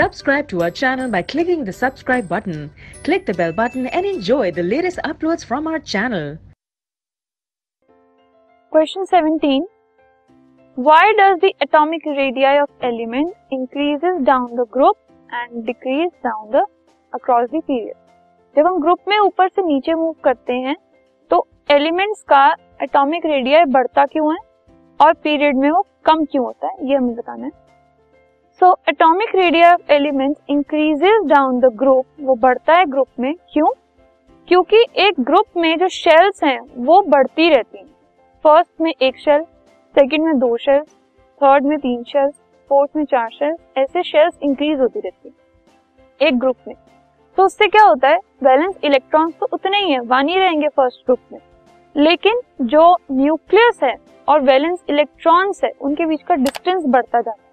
Subscribe to our channel by clicking the subscribe button. Click the bell button and enjoy the latest uploads from our channel. Question 17. Why does the atomic radii of element increases down the group and decrease down the across the period? जब हम group में ऊपर से नीचे move करते हैं तो elements का एटॉमिक रेडियाई बढ़ता क्यों है और पीरियड में वो कम क्यों होता है ये हमें बताना है so atomic radii of elements increases down the group वो बढ़ता है ग्रुप में. क्यों? क्योंकि एक ग्रुप में जो शेल्स हैं, वो बढ़ती रहती हैं. फ़र्स्ट में एक शेल सेकंड में दो शेल्स थर्ड में तीन शेल्स फोर्थ में चार शेल्स ऐसे शेल्स इंक्रीज होती रहती है. एक ग्रुप में. तो उससे क्या होता है? बैलेंस इलेक्ट्रॉन्स तो उतने ही है, वन ही रहेंगे फ़र्स्ट ग्रुप में. लेकिन जो न्यूक्लियस है और वैलेंस इलेक्ट्रॉन्स है, उनके बीच का डिस्टेंस बढ़ता जाता है.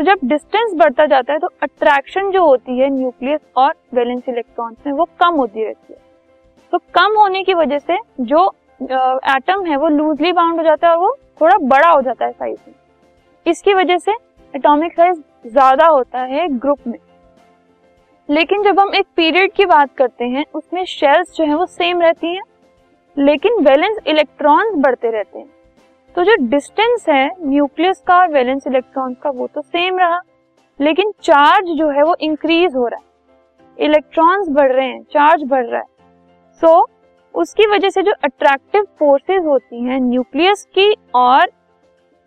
तो जब डिस्टेंस बढ़ता जाता है तो अट्रैक्शन जो होती है न्यूक्लियस और वैलेंस इलेक्ट्रॉन्स में, वो कम होती रहती है। तो कम होने की वजह से जो एटम है, वो लूजली बाउंड हो जाता है और वो थोड़ा बड़ा हो जाता है साइज़ में। इसकी वजह से एटॉमिक साइज़ ज़्यादा होता है ग्रुप में। लेकिन जब हम एक पीरियड की बात करते हैं, उसमें शेल्स जो है, वो सेम रहती हैं, लेकिन वैलेंस इलेक्ट्रॉन्स बढ़ते रहते हैं। तो जो डिस्टेंस है न्यूक्लियस का और वैलेंस इलेक्ट्रॉन्स का वो तो सेम रहा। लेकिन चार्ज जो है वो इंक्रीज हो रहा है। इलेक्ट्रॉन्स बढ़ रहे हैं चार्ज बढ़ रहा है। सो so, उसकी वजह से जो अट्रैक्टिव फोर्सेस होती हैं न्यूक्लियस की और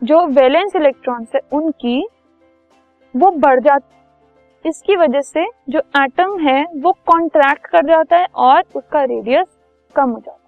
जो वैलेंस इलेक्ट्रॉन्स है उनकी वो बढ़ जाती इसकी वजह से जो एटम है वो कॉन्ट्रैक्ट कर जाता है और उसका रेडियस कम हो जाता है।